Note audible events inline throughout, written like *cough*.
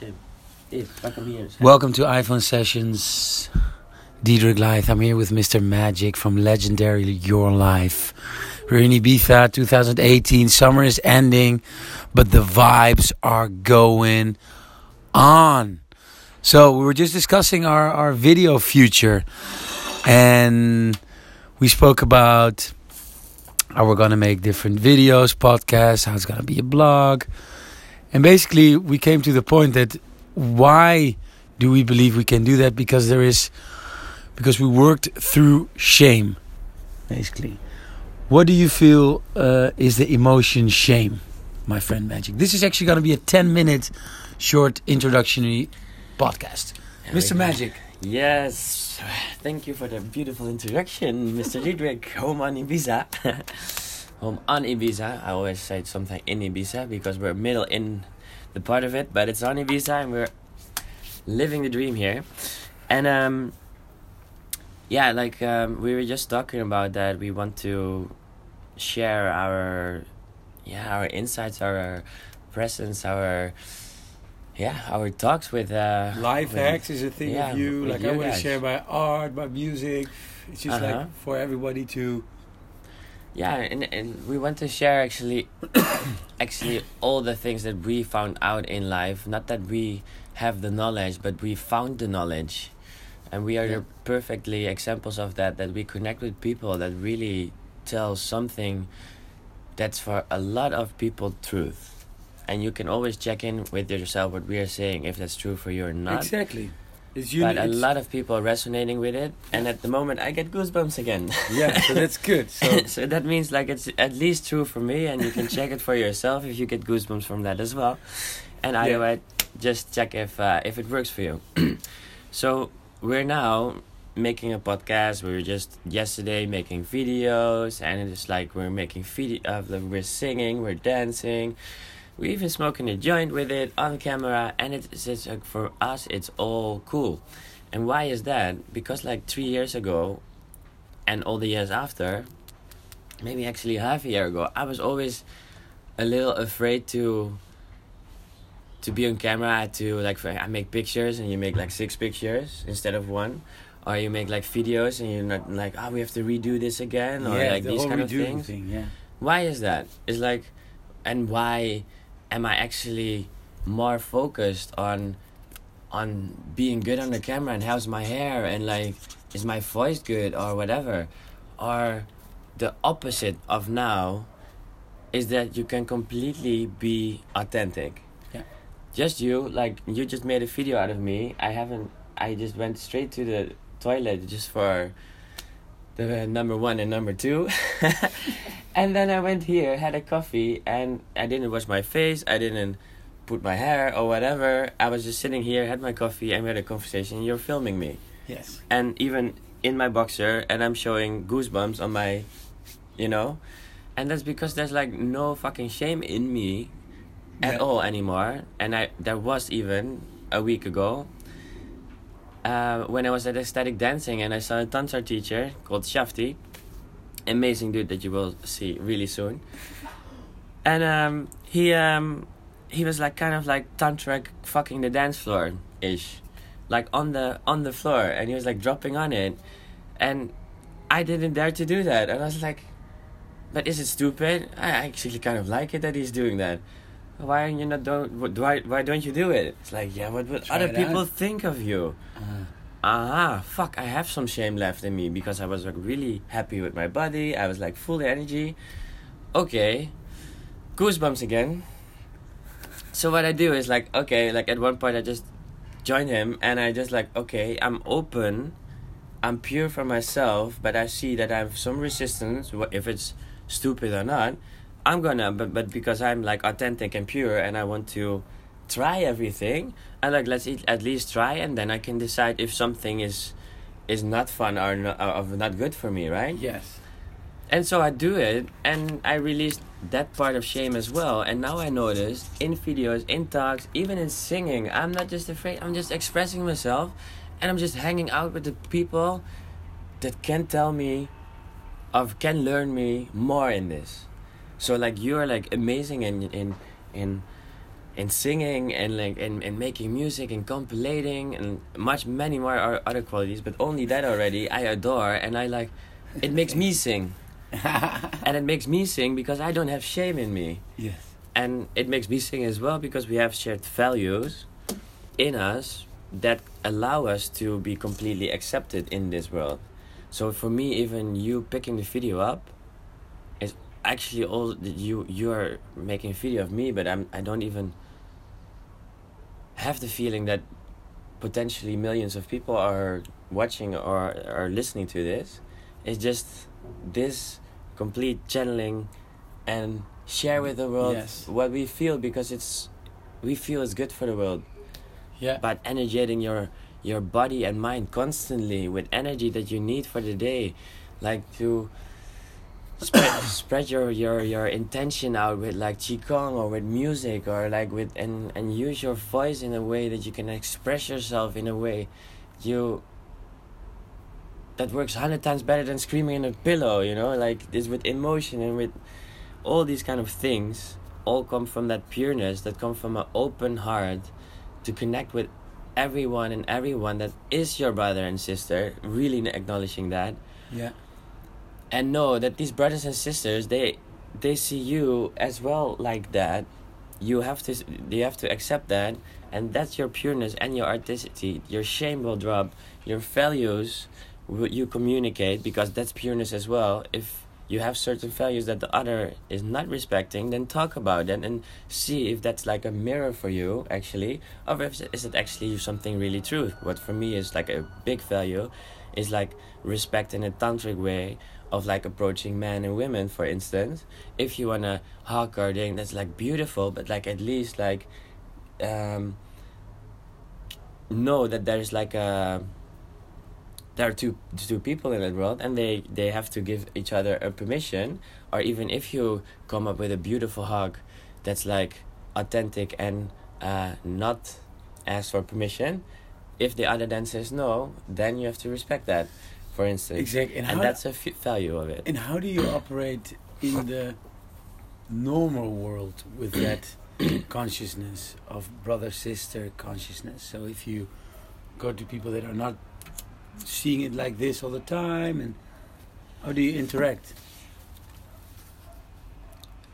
Tim. Welcome. Welcome to iPhone Sessions. Diedrich Lyth. I'm here with Mr. Magic from Legendary Your Life. We're in Ibiza 2018. Summer is ending, but the vibes are going on. So we were just discussing our, our video future and we spoke about how we're gonna make different videos, podcasts, how it's gonna be a blog. And basically we came to the point that why do we believe we can do that? Because there is because we worked through shame, basically. What do you feel uh, is the emotion shame, my friend Magic? This is actually going to be a 10 minute short introductory podcast. There Mr. Magic. Yes, thank you for the beautiful introduction, Mr. Diedrich. Home on Ibiza. Home on Ibiza. I always say something in Ibiza because we're middle in the part of it, but it's on Ibiza and we're living the dream here. And um, yeah, like um, we were just talking about that. We want to share our yeah our insights, our presence, our yeah our talks with uh, Life with- hacks is a thing yeah, of you. Like you I want to share my art, my music. It's just Uh-huh. like for everybody to. Yeah, and, and we want to share actually, *coughs* actually all the things that we found out in life. Not that we have the knowledge, but we found the knowledge, and we are Yeah. perfectly examples of that. That we connect with people that really tell something that's for a lot of people truth, and you can always check in with yourself what we are saying if that's true for you or not. Exactly. It's But a lot of people are resonating with it, and at the moment I get goosebumps again. *laughs* Yeah, so that's good. So *laughs* so that means like it's at least true for me and you can check it for yourself if you get goosebumps from that as well and either Yeah. way just check if uh, if it works for you *clears throat* so we're now making a podcast we were just yesterday making videos and it's like we're making video of the we're singing we're dancing we're even smoking a joint with it on camera and it says like for us it's all cool and why is that because like three years ago and all the years after, maybe actually half a year ago, I was always a little afraid to to be on camera. To like I make pictures and you make like six pictures instead of one, or you make like videos and you're not like oh we have to redo this again or yeah, like the these kind of things. thing. Yeah. Why is that? It's like, and why am I actually more focused on on being good on the camera and how's my hair and like is my voice good or whatever, or the opposite of now is that you can completely be authentic. Yeah. Just you, like you just made a video out of me. I haven't. I just went straight to the toilet just for the number one and number two. *laughs* and then I went here, had a coffee, and I didn't wash my face. I didn't put my hair or whatever. I was just sitting here, had my coffee, and we had a conversation. You're filming me, Yes. and even in my boxer, and I'm showing goosebumps on my, you know, and that's because there's like no fucking shame in me at Yeah. all anymore. And I there was even a week ago. Uh, when I was at Ecstatic Dancing and I saw a tantra teacher called Shafti, amazing dude that you will see really soon. And um, he um, he was like kind of like tantric fucking the dance floor ish, like on the on the floor, and he was like dropping on it, and I didn't dare to do that, and I was like, but is it stupid? I actually kind of like it that he's doing that. Why are you not don't why why don't you do it? It's like yeah, what would Try other people out. think of you? Uh, aha, fuck, I have some shame left in me because I was like really happy with my body. I was like full of energy. Okay, goosebumps again. So what I do is like, okay, like at one point I just join him and I just like, okay, I'm open, I'm pure for myself, but I see that I have some resistance, if it's stupid or not. I'm gonna, but but because I'm like authentic and pure and I want to try everything, I like let's eat, at least try and then I can decide if something is is not fun or not, or not good for me, right? yes. And so I do it, and I released that part of shame as well. And now I notice in videos, in talks, even in singing, I'm not just afraid, I'm just expressing myself, and I'm just hanging out with the people that can tell me, of can learn me more in this. So like you are like amazing in in in in singing and like and, and making music and compilating and much many more other qualities but only that already i adore and i like *laughs* it makes me sing. *laughs* And it makes me sing because i don't have shame in me. Yes. and it makes me sing as well because we have shared values in us that allow us to be completely accepted in this world. So for me even you picking the video up actually all you you are making a video of me but i'm i don't even have the feeling that potentially millions of people are watching or are listening to this it's just this complete channeling and share with the world Yes. what we feel because it's we feel it's good for the world Yeah. but energizing your your body and mind constantly with energy that you need for the day like to spread spread your, your your intention out with like qigong or with music or like with and and use your voice in a way that you can express yourself in a way you that works 100 times better than screaming in a pillow you know like this with emotion and with all these kind of things all come from that pureness that come from an open heart to connect with everyone and everyone that is your brother and sister really acknowledging that Yeah. And know that these brothers and sisters they they see you as well like that. You have to you have to accept that. And that's your pureness and your articity your shame will drop. Your values you communicate because that's pureness as well. If you have certain values that the other is not respecting then talk about it and see if that's like a mirror for you actually. Or if is it actually something really true? What for me is like a big value is like respect in a tantric way of like approaching men and women for instance if you wanna hug or thing that's like beautiful but like at least like um know that there's like a there are two two people in that world and they they have to give each other a permission or even if you come up with a beautiful hug that's like authentic and uh, not ask for permission if the other then says no then you have to respect that for instance Exactly. And, and that's a f- value of it and how do you operate in the normal world with that *coughs* consciousness of brother sister consciousness? So if you go to people that are not seeing it like this all the time, and how do you interact?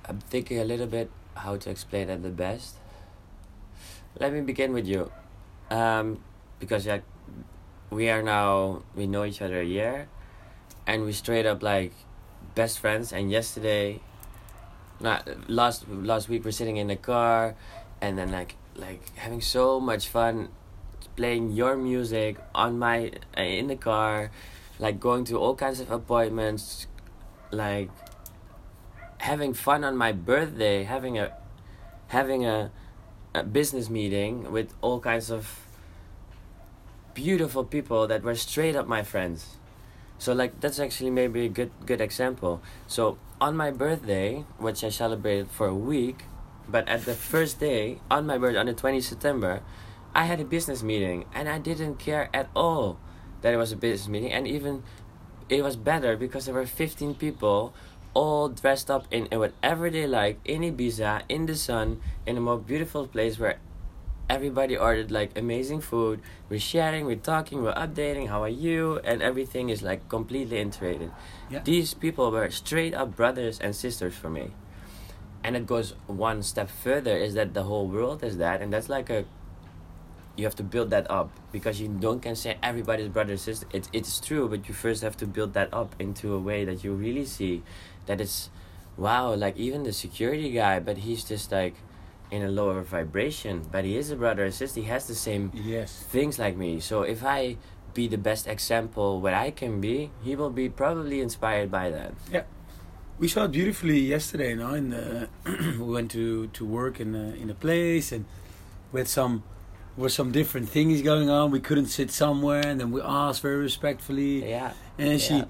i'm thinking a little bit how to explain that the best let me begin with you um, because like we are now we know each other a year and we straight up like best friends. And yesterday not last last week we're sitting in the car and then like like having so much fun playing your music on my uh, in the car like going to all kinds of appointments like having fun on my birthday having a having a, a business meeting with all kinds of beautiful people that were straight up my friends. So like that's actually maybe a good good example. So on my birthday which i celebrated for a week but at the first day on my birthday on the 20th september i had a business meeting and i didn't care at all that it was a business meeting and even it was better because there were 15 people all dressed up in, in whatever they like in ibiza in the sun in a more beautiful place where everybody ordered like amazing food. We're sharing we're talking we're updating how are you? And everything is like completely integrated. Yeah. these people were straight up brothers and sisters for me. And it goes one step further is that the whole world is that. And that's like a you have to build that up. Because you don't can say everybody's brother and sister it, it's true but you first have to build that up into a way that you really see that it's wow like even the security guy but he's just like in a lower vibration but he is a brother and sister he has the same Yes. things like me so if i be the best example what i can be he will be probably inspired by that Yeah, We saw it beautifully yesterday. No, in the *clears throat* we went to to work in a, in a place, and with some were some different things going on. We couldn't sit somewhere, and then we asked very respectfully, yeah and then she, Yeah.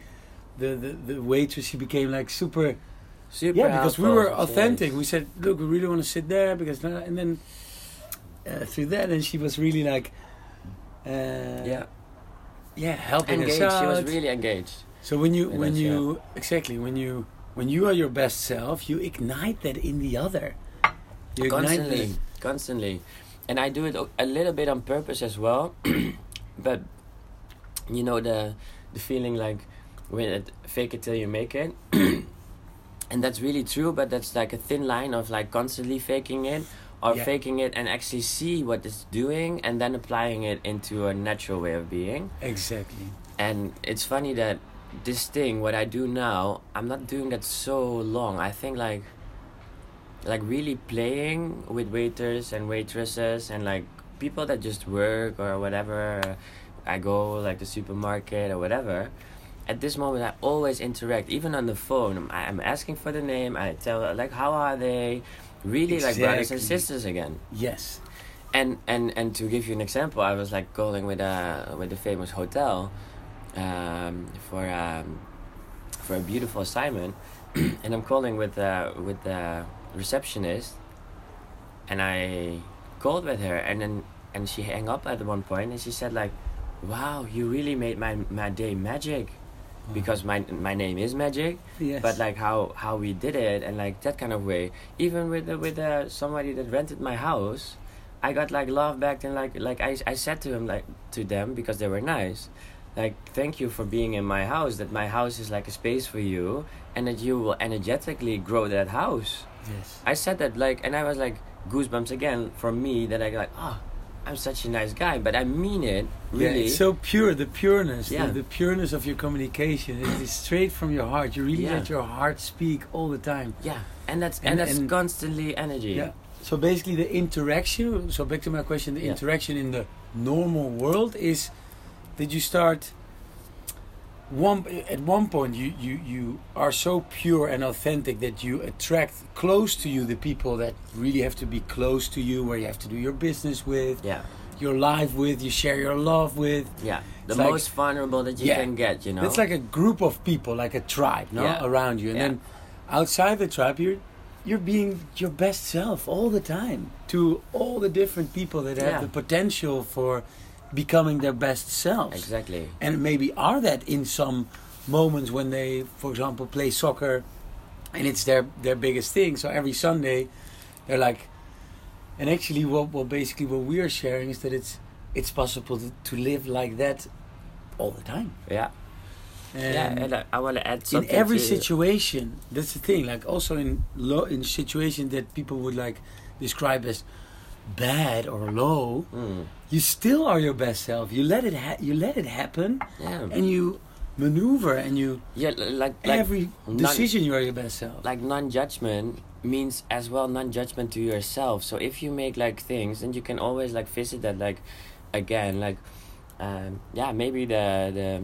the, the the waitress, she became like super. Super yeah, because we were authentic. We said, look, we really want to sit there because, and then uh, through that, and she was really like, uh, yeah yeah, helping engaged us out. she was really engaged So when you when that's- you exactly when you when you are your best self, you ignite that in the other. You constantly constantly, and I do it a little bit on purpose as well. *clears throat* but you know the the feeling like when it, fake it till you make it. *clears throat* and that's really true, but that's like a thin line of like constantly faking it or Yeah. faking it and actually see what it's doing and then applying it into a natural way of being. Exactly. And it's funny that this thing, what I do now, I'm not doing that so long. I think like like really playing with waiters and waitresses and like people that just work or whatever. I go like the supermarket or whatever. At this moment, I always interact, even on the phone. I'm, I'm asking for the name. I tell like how are they, really like brothers and sisters again Yes. and and and to give you an example, I was like calling with a with a famous hotel um, for um, for a beautiful assignment, *clears throat* and I'm calling with uh, with the receptionist, and I called with her, and then and she hung up at one point, and she said like, "Wow, you really made my my day magic." Because my my name is Magic, Yes. but like how how we did it and like that kind of way. Even with the, with uh, somebody that rented my house i got like love back and like like I, I said to him like to them because they were nice. Like thank you for being in my house that my house is like a space for you and that you will energetically grow that house. Yes. i said that like and i was like goosebumps again for me that i like oh i'm such a nice guy but i mean it Yeah, really it's so pure, the pureness, Yeah. the, the pureness of your communication. It is straight from your heart. You really Yeah. let your heart speak all the time. yeah and that's and, And- that's and- constantly energy Yeah. So basically, the interaction. So back to my question: the Yeah. interaction in the normal world is Did you start. One at one point, you you you are so pure and authentic that you attract close to you the people that really have to be close to you, where you have to do your business with, yeah your life with, you share your love with. yeah the It's like- most vulnerable that you Yeah. can get you know It's like a group of people, like a tribe, no, Yeah. around you, and Yeah. then outside the tribe, you're you're being your best self all the time to all the different people that have the potential for becoming their best selves, exactly and maybe are that in some moments when they, for example, play soccer, and it's their their biggest thing. So every Sunday, they're like, and actually, what what basically what we are sharing is that it's it's possible to, to live like that all the time. yeah yeah And and I, I want to add something. in every situation, that's the thing. Like also in low in situations that people would like describe as bad or low, Mm, you still are your best self. You let it ha- you let it happen, yeah and you maneuver and you yeah like like every non- decision you are your best self. like non-judgment means as well non-judgment to yourself so if you make like things and you can always like visit that like again like um yeah maybe the the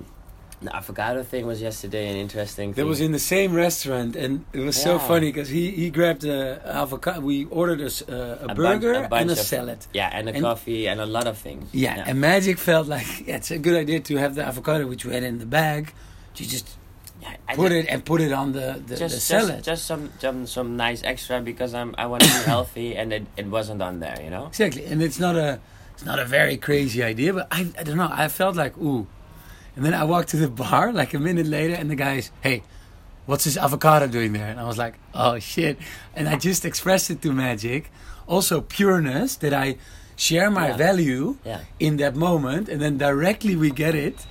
the avocado thing was yesterday an interesting that thing. was in the same restaurant, and it was so funny because he, he grabbed a avocado. We ordered a, uh, a, bunch- burger bunch and a of- salad. yeah and a and- coffee and a lot of things Yeah, and Magic felt like yeah, *laughs* it's a good idea to have the avocado, which we had in the bag. You just yeah, put it and put it on the, the, just, the salad. just just some some some nice extra because I'm I want to be *coughs* healthy and it, it wasn't on there you know exactly, and it's not a it's not a very crazy idea, but I I don't know. I felt like ooh, and then I walked to the bar like a minute later, and the guy's hey. What's this avocado doing there? And I was like, oh shit. And I just expressed it to Magic. Also, pureness that I share my Yeah. value yeah in that moment, and then directly we get it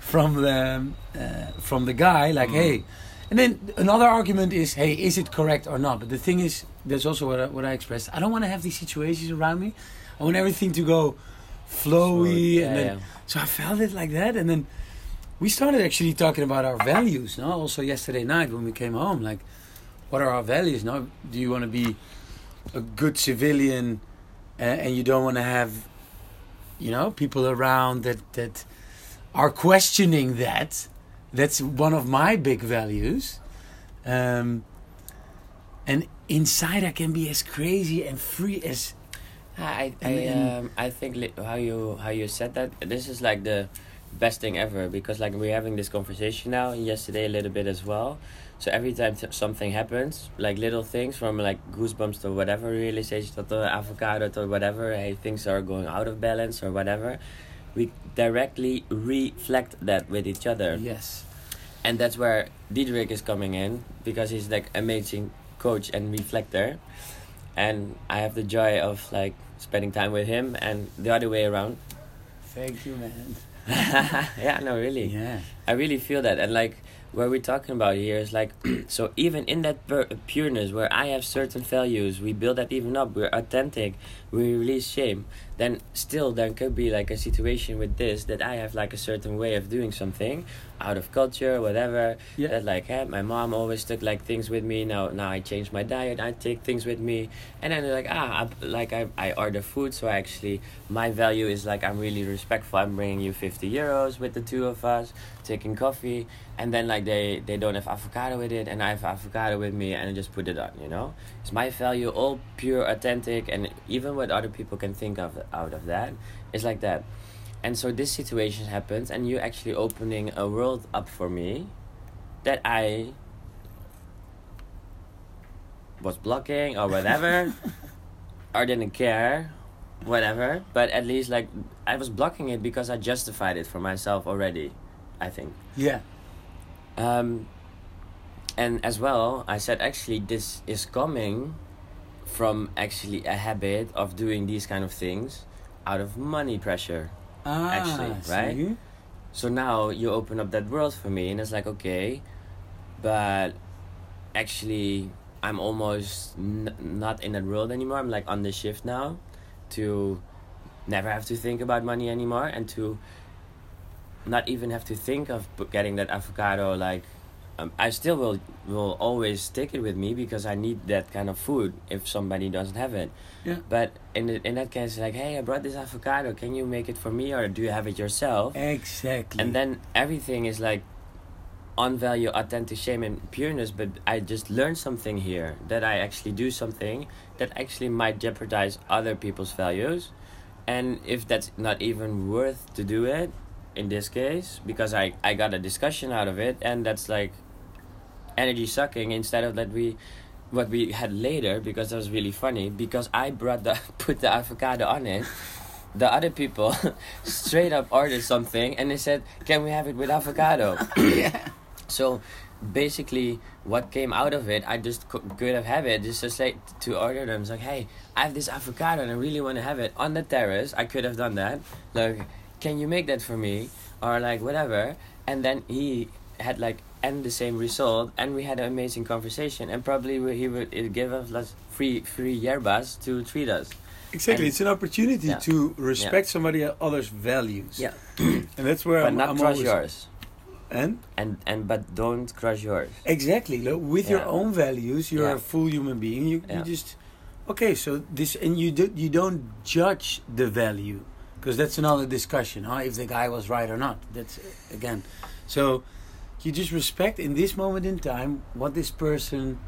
from the uh, from the guy, like, Mm. hey. And then another argument is, hey, is it correct or not? But the thing is, that's also what I, what I expressed. I don't want to have these situations around me. I want everything to go flowy, Yeah, and then yeah. So I felt it like that, and then we started actually talking about our values. No, also yesterday night when we came home, like, what are our values? No, do you want to be a good civilian, uh, and you don't want to have, you know, people around that that are questioning that? That's one of my big values. Um, and inside, I can be as crazy and free as I I, and- um, I think li- how you how you said that this is like the best thing ever because like we're having this conversation now and yesterday a little bit as well. So every time t- something happens, like little things from like goosebumps to whatever realization to the avocado to whatever, hey things are going out of balance or whatever, we directly reflect that with each other yes, and that's where Diederik is coming in because he's like amazing coach and reflector. And I have the joy of like spending time with him, and the other way around. Thank you, man. *laughs* yeah, no, really. Yeah. I really feel that, and like what we're talking about here is like, *clears throat* so even in that pur- pureness where I have certain values, we build that even up. We're authentic. We release shame. Then still there could be like a situation with this that I have like a certain way of doing something, out of culture, whatever. Yeah. That like, hey, my mom always took like things with me. Now now I changed my diet. I take things with me, and then they're like ah, I, like I I order food. So actually my value is like I'm really respectful. I'm bringing you fifty euros with the two of us, taking coffee, and then like they they don't have avocado with it, and I have avocado with me, and I just put it on. You know, it's my value, all pure, authentic, and even what other people can think of out of that is like that. And so this situation happens, and you actually opening a world up for me that I was blocking or whatever, *laughs* or didn't care, whatever. But at least like I was blocking it because I justified it for myself already. I think. Yeah. Um, and as well, I said actually this is coming from actually a habit of doing these kind of things out of money pressure. Ah, Actually, right? see? So now you open up that world for me, and it's like okay, but actually I'm almost n- not in that world anymore. I'm like on the shift now, to never have to think about money anymore, and to not even have to think of getting that avocado. Like, um, I still will will always take it with me because I need that kind of food if somebody doesn't have it. Yeah. But in the, in that case, like, hey, I brought this avocado. Can you make it for me, or do you have it yourself? Exactly. and then everything is like on value authentic shame and pureness but i just learned something here that i actually do something that actually might jeopardize other people's values and if that's not even worth to do it in this case because i i got a discussion out of it and that's like energy sucking instead of that we what we had later because that was really funny because i brought the *laughs* put the avocado on it. The other people *laughs* straight up ordered something and they said can we have it with avocado? *coughs* Yeah. so basically what came out of it i just could have have it just to say to order them. It's like hey i have this avocado and i really want to have it on the terrace. I could have done that. Like can you make that for me or like whatever and then he had like and the same result and we had an amazing conversation and probably he would it give us like free free hierbas to treat us Exactly. And- it's an opportunity Yeah. to respect somebody else's values. yeah *clears throat* And that's where but I'm, not I'm crush yours And and and but don't crush yours exactly. Look, with your own values, you're Yeah. a full human being. You, Yeah. you just okay. So this and you do you don't judge the value because that's another discussion. Huh? If the guy was right or not. That's again. So you just respect in this moment in time what this person.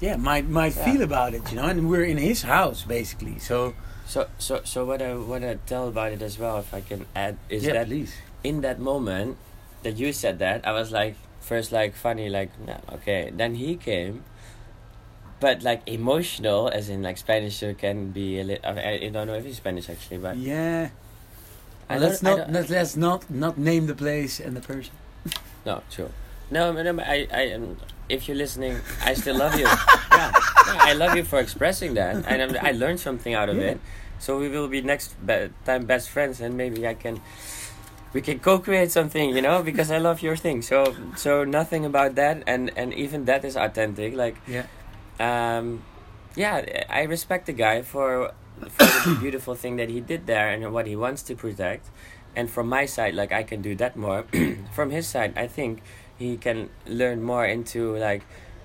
Yeah, might might Yeah. feel about it, you know, and we're in his house basically. So So so so what I what I tell about it as well, if I can add, is yeah, that please. in that moment that you said that, I was like first like funny, like no, okay. Then he came, but like emotional, as in like Spanish can be a little. I, I don't know if it's Spanish actually, but Yeah. Well, let's not let, let's not not name the place and the person. No, true. No, no, I, I, um, if you're listening, I still love you. *laughs* yeah, I love you for expressing that, and I learned something out of Yeah. it. So we will be next be- time best friends, and maybe I can, we can co-create something, you know, because I love your thing. So, so nothing about that, and and even that is authentic. Like, Yeah. Um, yeah, I respect the guy for for the *coughs* beautiful thing that he did there and what he wants to protect. And from my side, like I can do that more. *clears throat* from his side, I think he can learn more into like,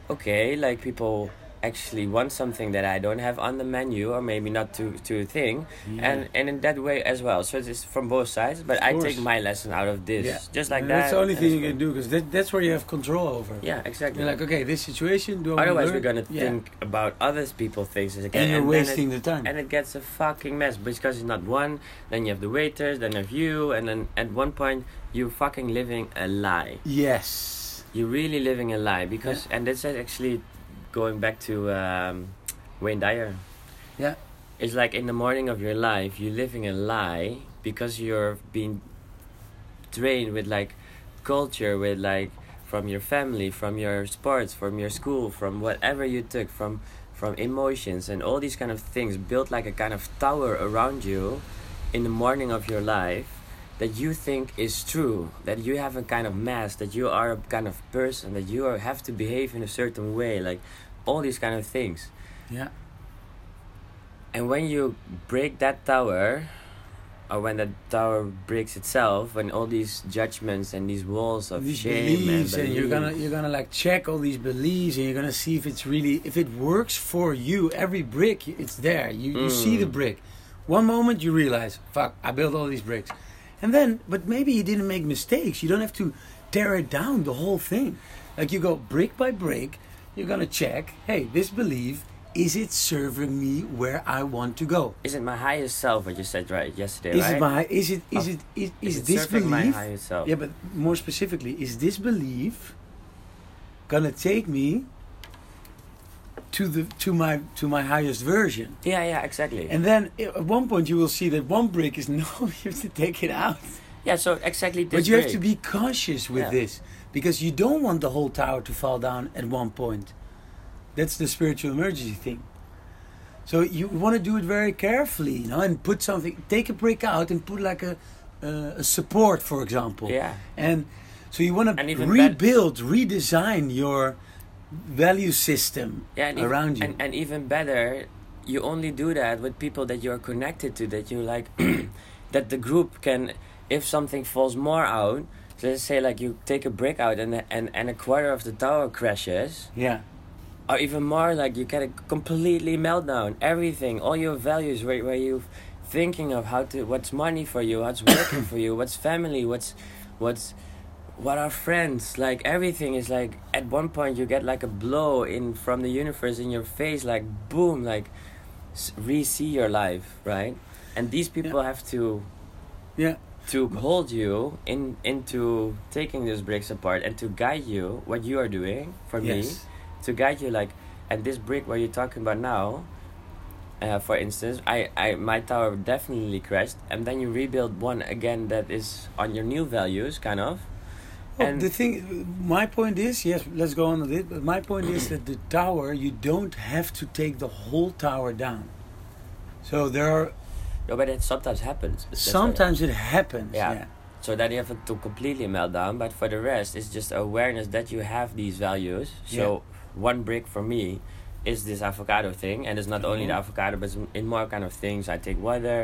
okay, like people actually want something that I don't have on the menu or maybe not to to a thing and and in that way as well so it's from both sides but I take my lesson out of this Yeah. just like And that That's the only thing you can do because that, that's where you have control over. yeah exactly You're like, okay, this situation. Do I otherwise we're gonna Yeah. think about other people things again and you're it- wasting the time. and it gets a fucking mess because it's not one then you have the waiters then you have you and then at one point you're fucking living a lie yes. you're really living a lie because and this is actually going back to um, Wayne Dyer Yeah. it's like in the morning of your life you're living a lie because you're being trained with like culture with like from your family from your sports from your school from whatever you took from from emotions and all these kind of things built like a kind of tower around you in the morning of your life that you think is true that you have a kind of mask that you are a kind of person that you are, have to behave in a certain way like all these kind of things. Yeah. and when you break that tower, or when the tower breaks itself, when all these judgments and these walls of these shame beliefs and, and you're gonna you're gonna like check all these beliefs and you're gonna see if it's really if it works for you every brick it's there. You, you see the Mm. brick. One moment you realize fuck i built all these bricks and then but maybe you didn't make mistakes you don't have to tear it down the whole thing like you go brick by brick you're gonna check hey this belief is it serving me where i want to go is it my highest self? What you said right yesterday, is right? it my is it is Of- it is, is is it this serving my belief highest self? yeah, but more specifically, is this belief gonna take me to the to my to my highest version? yeah, yeah, exactly. And then at one point you will see that one brick is *laughs* no, you have to take it out. yeah, so exactly this but you have to be cautious with Yeah. this because you don't want the whole tower to fall down at one point. That's the spiritual emergency thing. So you want to do it very carefully, you know, and put something. Take a brick out and put like a uh, a support, for example. Yeah, And so you want to rebuild, redesign your value system yeah, and around you. and, and even better, you only do that with people that you're connected to, that you like, *clears throat* that the group can, if something falls more out. So let's say like you take a brick out and and and a quarter of the tower crashes. yeah, or even more like you get a completely meltdown everything all your values where, where you thinking of how to what's money for you what's working for you what's family what's what's what are friends? Like everything is like at one point you get like a blow in from the universe in your face like boom like re-see your life right? And these people have to yeah, to hold you in into taking those bricks apart and to guide you what you are doing for me to guide you like and this brick where you're talking about now uh, for instance I, I my tower definitely crashed and then you rebuild one again that is on your new values kind of and- the thing, my point is, yes, let's go on with it. But my point is that the tower, you don't have to take the whole tower down. So there are no, but it sometimes happens That's sometimes it happens. Yeah. yeah. so that you have to completely melt down but for the rest it's just awareness that you have these values so one brick for me is this avocado thing and it's not only the Mhm. avocado but in more kind of things i take water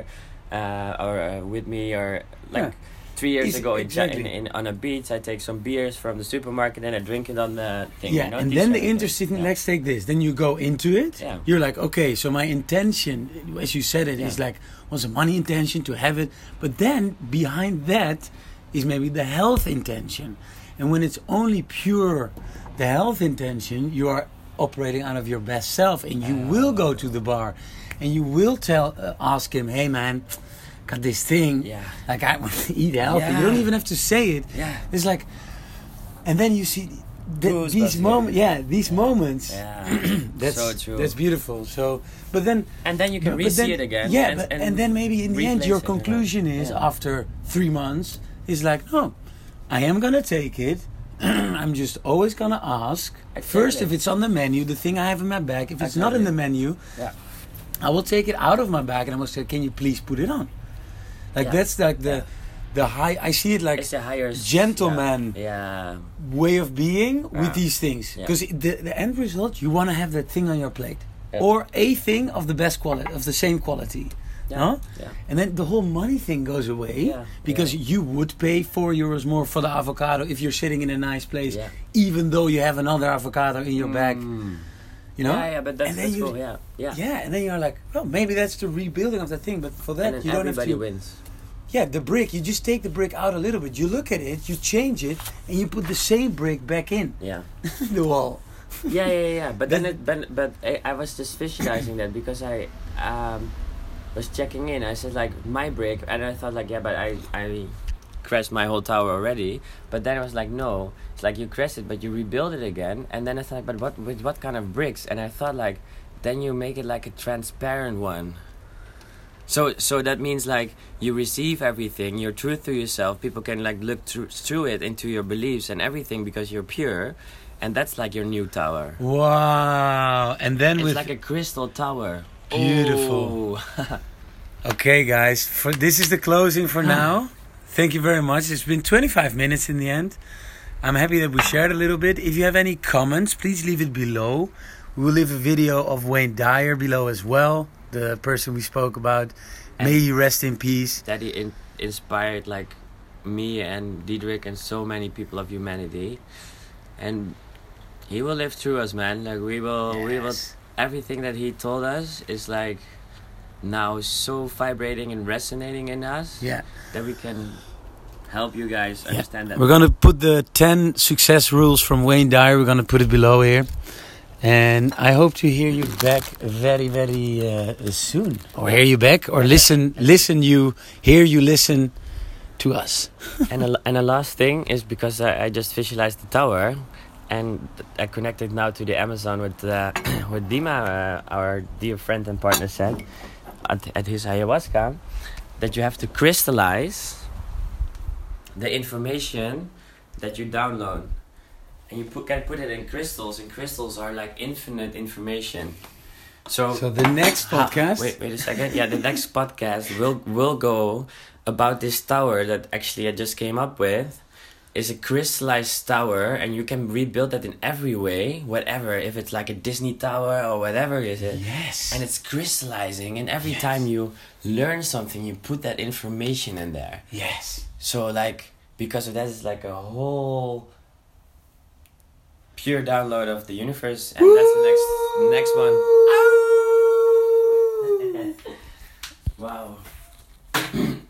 uh, or uh, with me or like Yeah. Three years Easy- ago exactly. in, in on a beach i take some beers from the supermarket and i drink it on the thing Yeah, you know, and then the interesting Yeah. let's take this. Then you go into it. Yeah. You're like, okay, so my intention, as you said it, is Yeah. like, was a money intention to have it. But then behind that is maybe the health intention. And when it's only pure the health intention, you are operating out of your best self. And you will go to the bar and you will tell, uh, ask him, hey man, got this thing. Yeah. Like, I want to eat healthy. You don't even have to say it. Yeah. It's like, and then you see th- Goosebumps, these moments. Yeah, these moments. yeah That's so true That's beautiful. So, but then and then you can re-see then- it again Yeah, and, but, and, then maybe in the end, your it, yeah. conclusion is Yeah. after three months is like, no, I am gonna take it. *clears throat* I'm just always gonna ask first Exactly. if it's on the menu, the thing I have in my bag. If it's not in the menu, yeah I will take it out of my bag and I will say, "Can you please put it on?" Like Yeah. that's like the Yeah. the high. I see it like it's a higher gentleman yeah, way of being with these things Yeah. because the, the end result you want to have that thing on your plate or a thing of the best quality of the same quality Yeah. no Yeah. and then the whole money thing goes away Yeah. because Yeah. you would pay four euros more for the avocado if you're sitting in a nice place even though you have another avocado in your bag Mm. you know Yeah, yeah, but that's, And then that's you- cool. Yeah, yeah. yeah and then you're like well maybe that's the rebuilding of the thing but for that you don't have everybody to wins. Yeah the brick you just take the brick out a little bit you look at it you change it and you put the same brick back in Yeah. *laughs* the wall yeah, yeah, yeah. But then, it, but, but I, I was just visualizing that because I um, was checking in. I said like my break, and I thought like yeah, but I I crashed my whole tower already. But then I was like no, it's like you crashed it, but you rebuild it again. And then I thought, but what with what kind of bricks? And I thought like then you make it like a transparent one. So so that means like you receive everything, your truth to yourself. People can like look through through it into your beliefs and everything because you're pure. and that's like your new tower. Wow. And then It's with like a crystal tower. Beautiful. *laughs* Okay, guys, for this is the closing for now. Thank you very much. It's been 25 minutes in the end. I'm happy that we shared a little bit. If you have any comments, please leave it below. We will leave a video of Wayne Dyer below as well, the person we spoke about. May he rest in peace. that he in- inspired like me and Diedrich and so many people of humanity, and he will live through us, man. Like we will, we will. Everything that he told us is like now so vibrating and resonating in us Yeah. that we can help you guys understand that. We're to put the 10 success rules from Wayne Dyer. We're to put it below here. And I hope to hear you back very, very uh, soon. Or hear you back, or listen, listen you, hear you listen to us. *laughs* and a, and a last thing is because I, I just visualized the tower, and I connected now to the Amazon with uh, *clears throat* with Dima, uh, our dear friend and partner, said at, at his ayahuasca that you have to crystallize the information that you download, and you put, can put it in crystals, and crystals are like infinite information. So, So the next podcast. wait, wait a second. Yeah, the next podcast will will go about this tower that actually I just came up with. Is a crystallized tower, and you can rebuild that in every way, whatever. If it's like a Disney tower or whatever is it. Yes. and it's crystallizing. And every Yes. time you learn something, you put that information in there. yes. So like because of that, it's like a whole pure download of the universe, and that's the next next one. *laughs* wow. *clears throat*